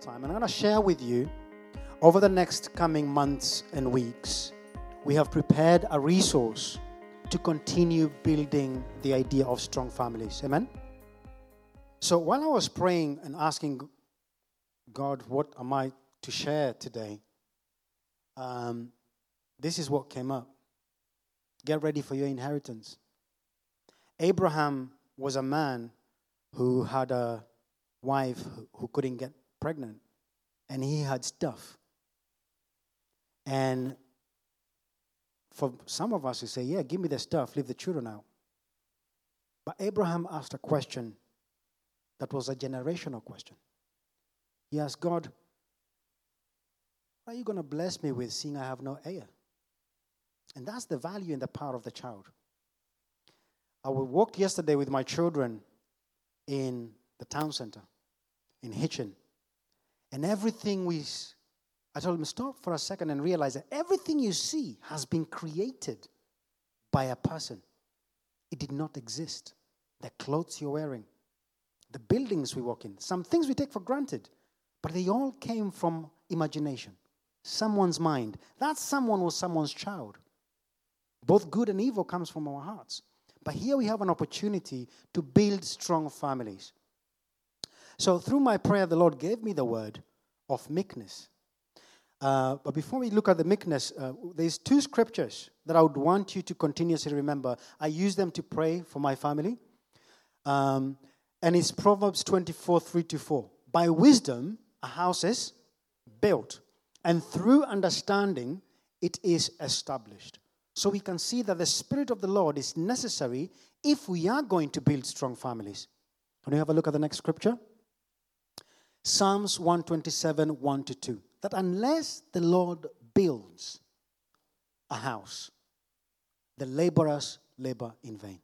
time. And I'm going to share with you over the next coming months and weeks, we have prepared a resource to continue building the idea of strong families. Amen? So while I was praying and asking God, what am I to share today? Um, this is what came up. Get ready for your inheritance. Abraham was a man who had a wife who couldn't get pregnant, and he had stuff. And for some of us, we say, Yeah, give me the stuff, leave the children out. But Abraham asked a question that was a generational question. He asked God, What are you going to bless me with seeing I have no heir? And that's the value and the power of the child. I walked yesterday with my children in the town center in Hitchin. And everything we, I told him, stop for a second and realize that everything you see has been created by a person. It did not exist. The clothes you're wearing, the buildings we walk in, some things we take for granted, but they all came from imagination, someone's mind. That someone was someone's child. Both good and evil comes from our hearts. But here we have an opportunity to build strong families. So through my prayer, the Lord gave me the word of meekness. Uh, but before we look at the meekness, uh, there's two scriptures that I would want you to continuously remember. I use them to pray for my family. Um, and it's Proverbs 24, 3 to 4. By wisdom, a house is built, and through understanding, it is established. So we can see that the Spirit of the Lord is necessary if we are going to build strong families. Can you have a look at the next scripture? Psalms 127, 1 to 2. That unless the Lord builds a house, the laborers labor in vain.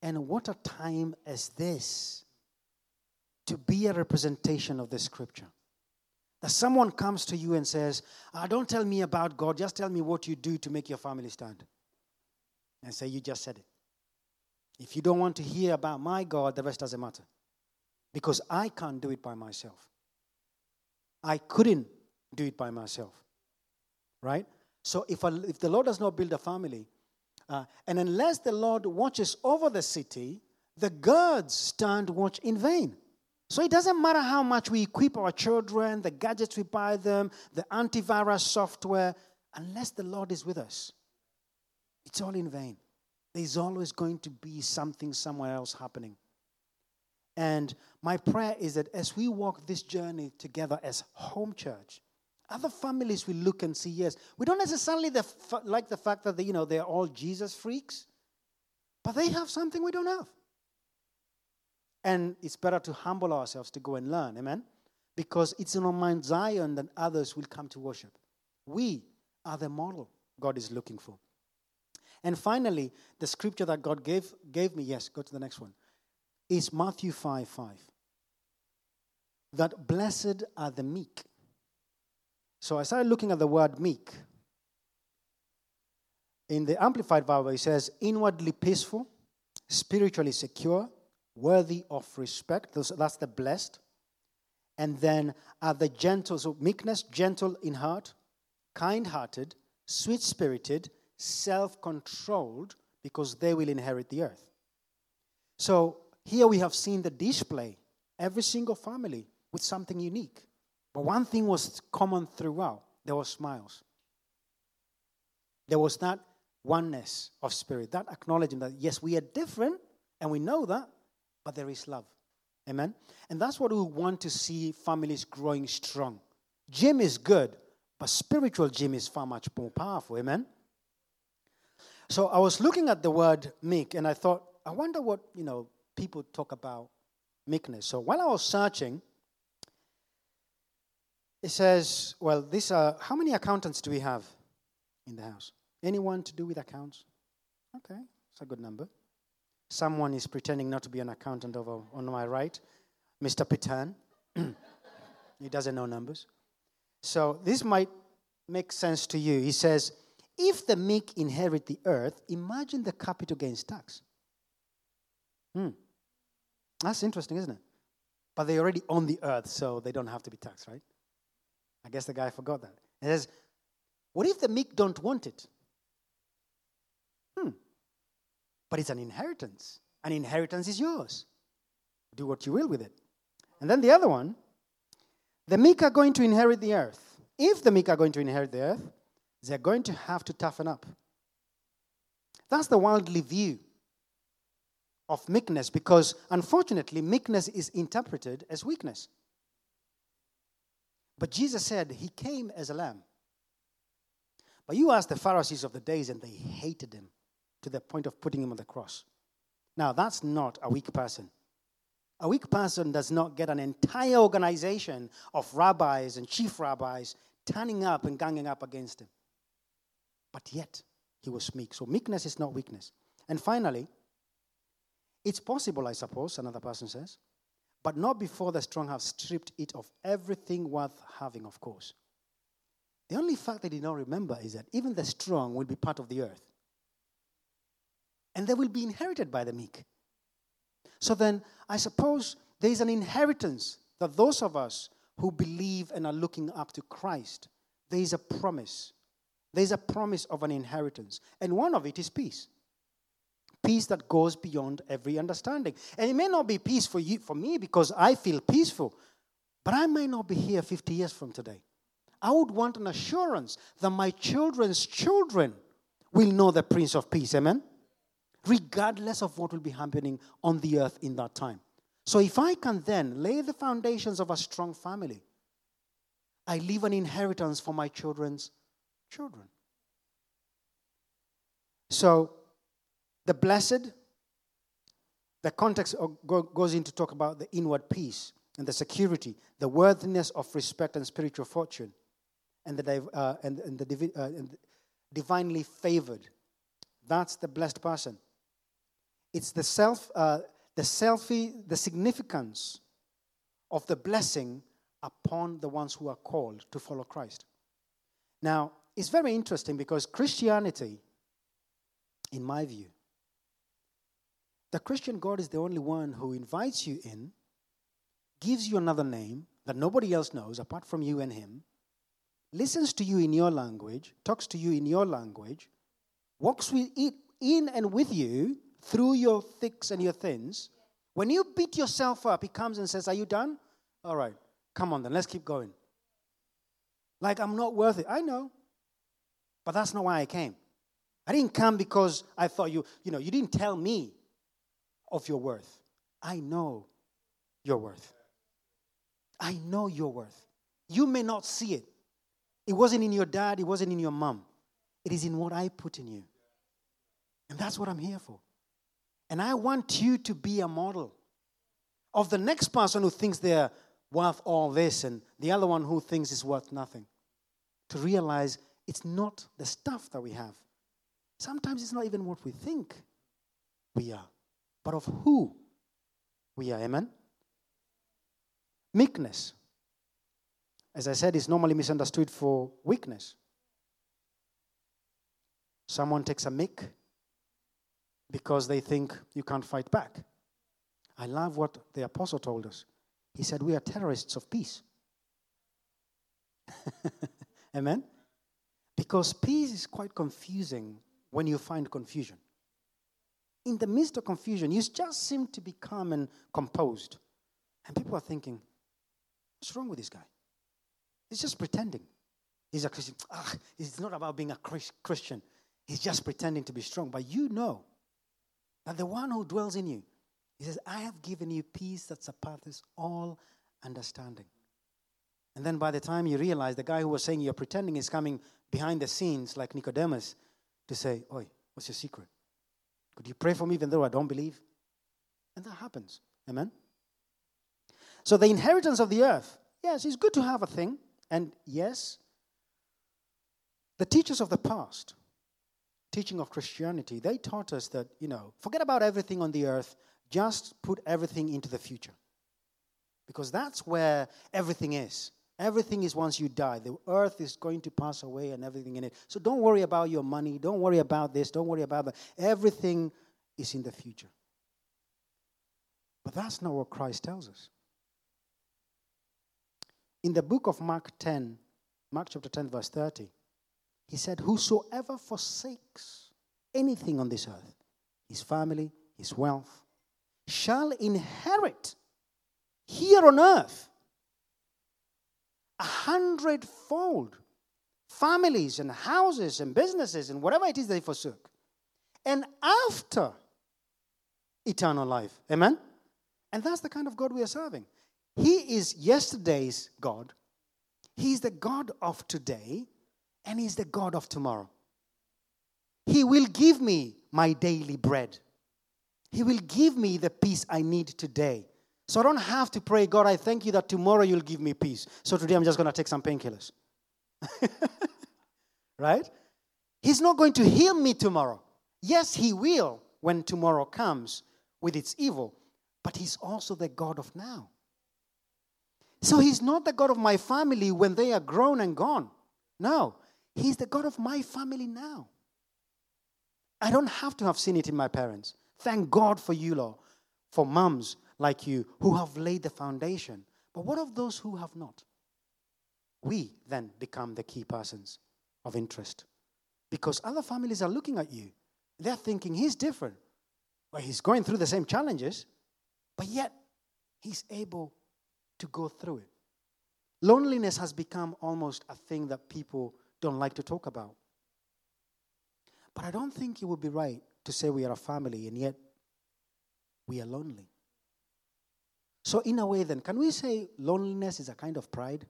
And what a time is this to be a representation of the scripture. That someone comes to you and says, ah, Don't tell me about God, just tell me what you do to make your family stand. And say, You just said it. If you don't want to hear about my God, the rest doesn't matter. Because I can't do it by myself. I couldn't do it by myself. Right? So if, I, if the Lord does not build a family, uh, and unless the Lord watches over the city, the guards stand watch in vain. So it doesn't matter how much we equip our children, the gadgets we buy them, the antivirus software, unless the Lord is with us, it's all in vain. There's always going to be something somewhere else happening. And my prayer is that as we walk this journey together as home church, other families will look and see, yes, we don't necessarily the, like the fact that they, you know, they're all Jesus freaks, but they have something we don't have. And it's better to humble ourselves to go and learn. Amen? Because it's in our Mount Zion that others will come to worship. We are the model God is looking for. And finally, the scripture that God gave, gave me, yes, go to the next one, is Matthew 5 5. That blessed are the meek. So I started looking at the word meek. In the Amplified Bible, it says, inwardly peaceful, spiritually secure, worthy of respect. That's the blessed. And then are the gentle, so meekness, gentle in heart, kind hearted, sweet spirited, self controlled, because they will inherit the earth. So here we have seen the display, every single family with something unique. But one thing was common throughout there were smiles. There was that oneness of spirit, that acknowledging that, yes, we are different, and we know that, but there is love. Amen? And that's what we want to see families growing strong. Gym is good, but spiritual gym is far much more powerful. Amen? So I was looking at the word meek and I thought, I wonder what, you know, people talk about meekness. So while I was searching, it says, well, these are, how many accountants do we have in the house? Anyone to do with accounts? Okay, it's a good number. Someone is pretending not to be an accountant over on my right, Mr. Pitan. he doesn't know numbers. So this might make sense to you. He says, if the meek inherit the earth, imagine the capital gains tax. Hmm. That's interesting, isn't it? but they're already on the earth, so they don't have to be taxed, right? I guess the guy forgot that. He says, What if the meek don't want it? Hmm. But it's an inheritance. An inheritance is yours. Do what you will with it. And then the other one the meek are going to inherit the earth. If the meek are going to inherit the earth, they're going to have to toughen up. That's the worldly view of meekness because, unfortunately, meekness is interpreted as weakness. But Jesus said he came as a lamb. But you ask the Pharisees of the days, and they hated him to the point of putting him on the cross. Now, that's not a weak person. A weak person does not get an entire organization of rabbis and chief rabbis turning up and ganging up against him. But yet, he was meek. So, meekness is not weakness. And finally, it's possible, I suppose, another person says, but not before the strong have stripped it of everything worth having, of course. The only fact they did not remember is that even the strong will be part of the earth. And they will be inherited by the meek. So then, I suppose there is an inheritance that those of us who believe and are looking up to Christ, there is a promise. There is a promise of an inheritance. And one of it is peace peace that goes beyond every understanding. And it may not be peace for you, for me, because I feel peaceful, but I may not be here 50 years from today. I would want an assurance that my children's children will know the Prince of Peace. Amen? Regardless of what will be happening on the earth in that time. So if I can then lay the foundations of a strong family, I leave an inheritance for my children's children. So the blessed, the context goes in to talk about the inward peace and the security, the worthiness of respect and spiritual fortune, and the, uh, and, and the divi- uh, and divinely favored. That's the blessed person. It's the self, uh, the selfie, the significance of the blessing upon the ones who are called to follow Christ. Now, it's very interesting because Christianity, in my view, the Christian God is the only one who invites you in, gives you another name that nobody else knows apart from you and Him, listens to you in your language, talks to you in your language, walks with it in and with you through your thicks and your thins. When you beat yourself up, He comes and says, Are you done? All right, come on then, let's keep going. Like, I'm not worth it. I know. But that's not why I came. I didn't come because I thought you, you know, you didn't tell me of your worth. I know your worth. I know your worth. You may not see it. It wasn't in your dad, it wasn't in your mom. It is in what I put in you. And that's what I'm here for. And I want you to be a model of the next person who thinks they're worth all this and the other one who thinks it's worth nothing. To realize it's not the stuff that we have. Sometimes it's not even what we think we are but of who we are. Amen? Meekness, as I said, is normally misunderstood for weakness. Someone takes a meek because they think you can't fight back. I love what the apostle told us. He said, We are terrorists of peace. Amen? Because peace is quite confusing when you find confusion in the midst of confusion, you just seem to be calm and composed. And people are thinking, what's wrong with this guy? He's just pretending. He's a Christian. Ah, it's not about being a Christian. He's just pretending to be strong. But you know that the one who dwells in you, he says, I have given you peace that surpasses all understanding. And then by the time you realize the guy who was saying you're pretending is coming behind the scenes like Nicodemus to say, Oi, what's your secret? Could you pray for me even though I don't believe? And that happens. Amen? So, the inheritance of the earth. Yes, it's good to have a thing. And yes, the teachers of the past, teaching of Christianity, they taught us that, you know, forget about everything on the earth, just put everything into the future. Because that's where everything is. Everything is once you die. The earth is going to pass away and everything in it. So don't worry about your money. Don't worry about this. Don't worry about that. Everything is in the future. But that's not what Christ tells us. In the book of Mark 10, Mark chapter 10, verse 30, he said, Whosoever forsakes anything on this earth, his family, his wealth, shall inherit here on earth a hundredfold families and houses and businesses and whatever it is they forsook. And after eternal life. Amen? And that's the kind of God we are serving. He is yesterday's God, He's the God of today, and He's the God of tomorrow. He will give me my daily bread. He will give me the peace I need today. So I don't have to pray, God, I thank you that tomorrow you'll give me peace. So today I'm just going to take some painkillers. right? He's not going to heal me tomorrow. Yes, He will when tomorrow comes with its evil, but He's also the God of now. So He's not the God of my family when they are grown and gone. No, He's the God of my family now. I don't have to have seen it in my parents. Thank God for you, Lord, for moms like you who have laid the foundation. But what of those who have not? We then become the key persons of interest because other families are looking at you. They're thinking he's different. Well, he's going through the same challenges, but yet he's able to go through it. Loneliness has become almost a thing that people don't like to talk about. But I don't think it would be right to say we are a family and yet we are lonely. So, in a way, then, can we say loneliness is a kind of pride?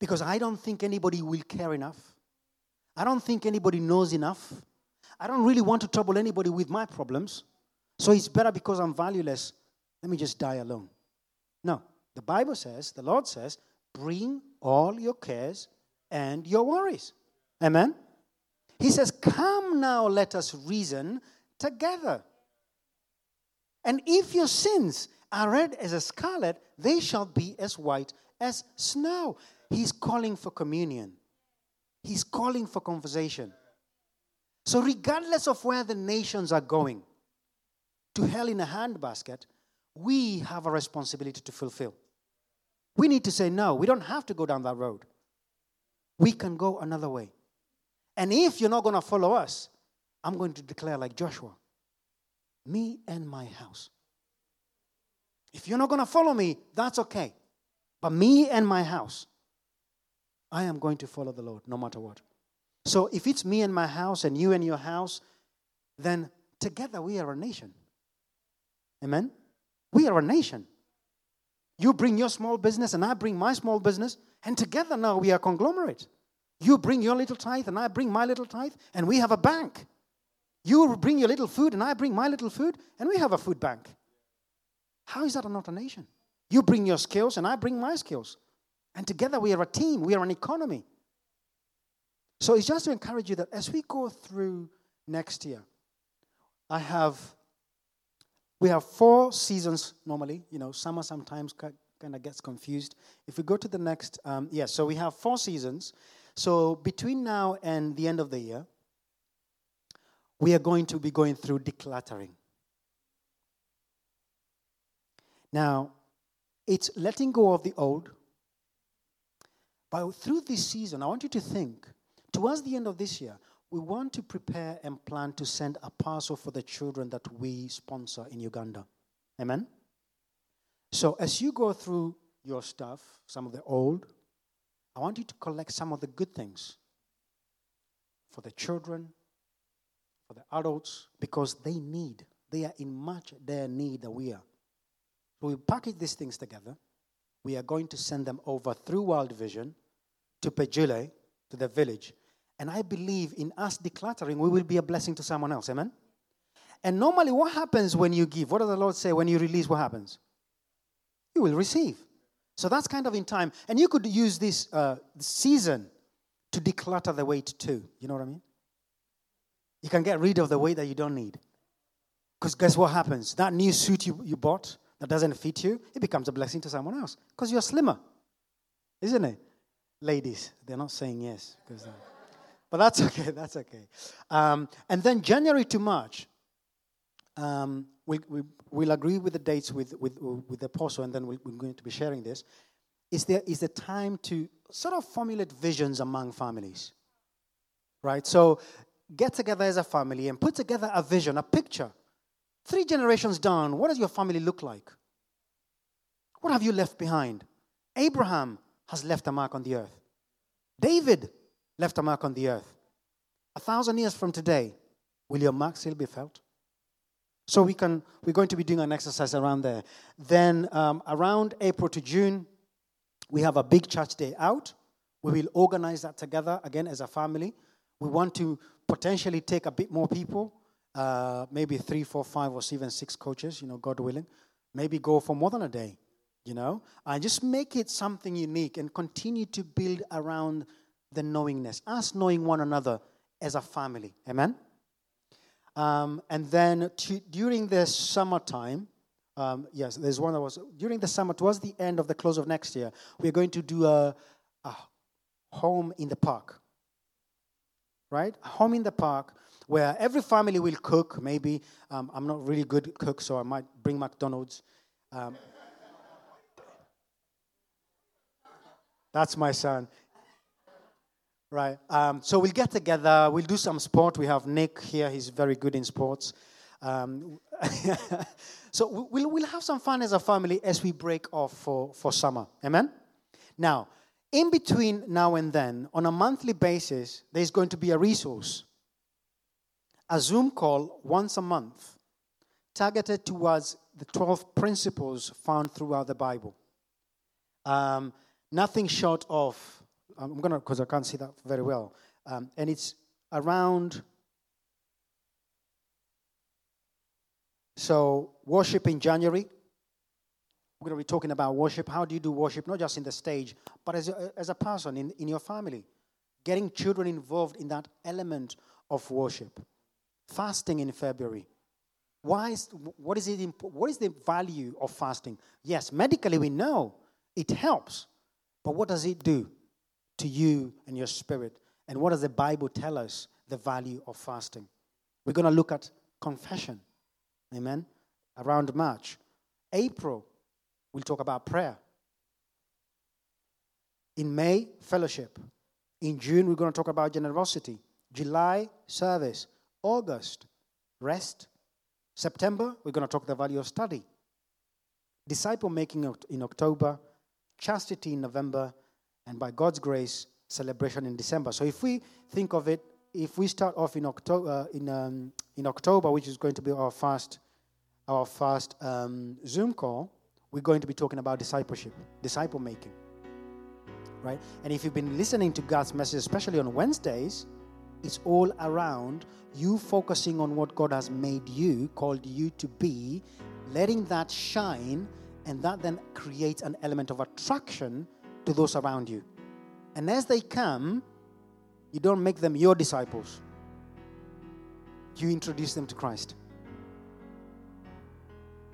Because I don't think anybody will care enough. I don't think anybody knows enough. I don't really want to trouble anybody with my problems. So it's better because I'm valueless. Let me just die alone. No. The Bible says, the Lord says, bring all your cares and your worries. Amen? He says, Come now, let us reason together. And if your sins are red as a scarlet, they shall be as white as snow. He's calling for communion, he's calling for conversation. So, regardless of where the nations are going, to hell in a handbasket, we have a responsibility to fulfill. We need to say, no, we don't have to go down that road. We can go another way. And if you're not going to follow us, I'm going to declare like Joshua me and my house. If you're not going to follow me, that's okay. But me and my house, I am going to follow the Lord no matter what. So if it's me and my house and you and your house, then together we are a nation. Amen? We are a nation. You bring your small business and I bring my small business, and together now we are conglomerate. You bring your little tithe and I bring my little tithe, and we have a bank. You bring your little food and I bring my little food, and we have a food bank. How is that not a nation? You bring your skills and I bring my skills. And together we are a team, we are an economy. So it's just to encourage you that as we go through next year, I have, we have four seasons normally. You know, summer sometimes kind of gets confused. If we go to the next, um, yes, yeah, so we have four seasons. So between now and the end of the year, we are going to be going through decluttering. Now, it's letting go of the old. But through this season, I want you to think towards the end of this year, we want to prepare and plan to send a parcel for the children that we sponsor in Uganda. Amen? So as you go through your stuff, some of the old, I want you to collect some of the good things for the children, for the adults, because they need, they are in much their need that we are. We package these things together. We are going to send them over through World Vision to Pejule, to the village, and I believe in us decluttering, we will be a blessing to someone else. Amen? And normally, what happens when you give? What does the Lord say when you release? What happens? You will receive. So that's kind of in time. And you could use this uh, season to declutter the weight too. You know what I mean? You can get rid of the weight that you don't need. Because guess what happens? That new suit you, you bought that doesn't fit you, it becomes a blessing to someone else because you're slimmer. Isn't it? Ladies, they're not saying yes. because. Uh, but that's okay, that's okay. Um, and then January to March, um, we, we, will agree with the dates with, with, with the apostle, and then we, we're going to be sharing this. is there is the time to sort of formulate visions among families. Right? So get together as a family and put together a vision, a picture. Three generations down, what does your family look like? What have you left behind? Abraham has left a mark on the earth. David left a mark on the earth. A thousand years from today, will your mark still be felt? So we can, we're going to be doing an exercise around there. Then um, around April to June, we have a big church day out. We will organize that together again as a family. We want to potentially take a bit more people, uh, maybe three, four, five, or even six coaches, you know, God willing. Maybe go for more than a day, you know, and just make it something unique and continue to build around the knowingness, us knowing one another as a family. Amen? Um, and then to, during the summertime, um, yes, there's one that was during the summer, towards the end of the close of next year, we're going to do a, a home in the park. Right? Home in the park where every family will cook. Maybe um, I'm not really good cook, so I might bring McDonald's. Um, that's my son. Right. Um, so we'll get together. We'll do some sport. We have Nick here. He's very good in sports. Um, so we'll, we'll have some fun as a family as we break off for, for summer. Amen? Now, in between now and then, on a monthly basis, there's going to be a resource, a Zoom call once a month, targeted towards the 12 principles found throughout the Bible. Um, nothing short of I'm going to, because I can't see that very well. Um, and it's around. So, worship in January. We're going to be talking about worship. How do you do worship, not just in the stage, but as a, as a person in, in your family? Getting children involved in that element of worship. Fasting in February. Why is, what, is it, what is the value of fasting? Yes, medically we know it helps, but what does it do? to you and your spirit. And what does the Bible tell us the value of fasting? We're going to look at confession. Amen. Around March. April, we'll talk about prayer. In May, fellowship. In June, we're going to talk about generosity. July, service. August, rest. September, we're going to talk the value of study. Disciple making in October. Chastity in November and by God's grace, celebration in December. So if we think of it, if we start off in October, uh, in, um, in October, which is going to be our first, our first um, Zoom call, we're going to be talking about discipleship, disciple making, right? And if you've been listening to God's message, especially on Wednesdays, it's all around you focusing on what God has made you, called you to be, letting that shine, and that then creates an element of attraction to those around you. And as they come, you don't make them your disciples, you introduce them to Christ.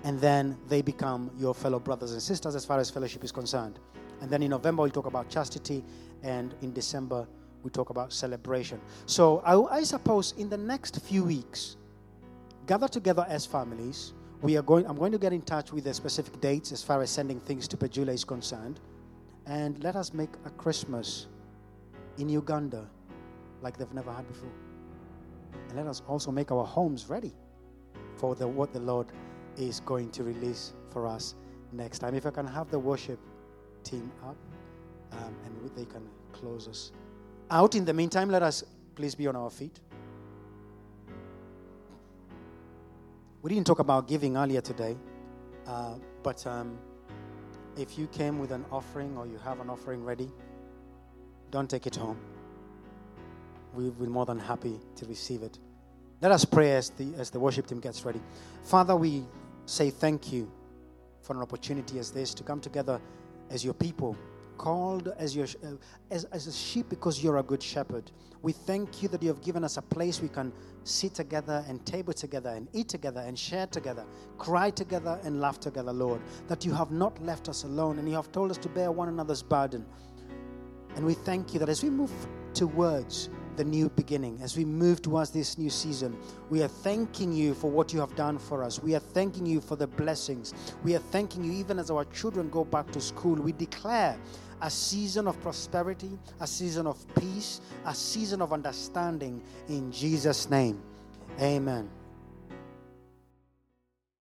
And then they become your fellow brothers and sisters as far as fellowship is concerned. And then in November, we'll talk about chastity, and in December, we talk about celebration. So I, I suppose in the next few weeks, gather together as families. We are going, I'm going to get in touch with the specific dates as far as sending things to Pejula is concerned and let us make a Christmas in Uganda like they've never had before. And let us also make our homes ready for the, what the Lord is going to release for us next time. If I can have the worship team up um, and they can close us out. In the meantime, let us please be on our feet. We didn't talk about giving earlier today, uh, but. Um, if you came with an offering or you have an offering ready, don't take it home. We'll be more than happy to receive it. Let us pray as the, as the worship team gets ready. Father, we say thank you for an opportunity as this to come together as your people called as, your, uh, as, as a sheep because you're a good shepherd. We thank you that you have given us a place we can sit together and table together and eat together and share together, cry together and laugh together, Lord. That you have not left us alone and you have told us to bear one another's burden. And we thank you that as we move towards the new beginning, as we move towards this new season, we are thanking you for what you have done for us. We are thanking you for the blessings. We are thanking you even as our children go back to school. We declare a season of prosperity, a season of peace, a season of understanding in Jesus' name. Amen.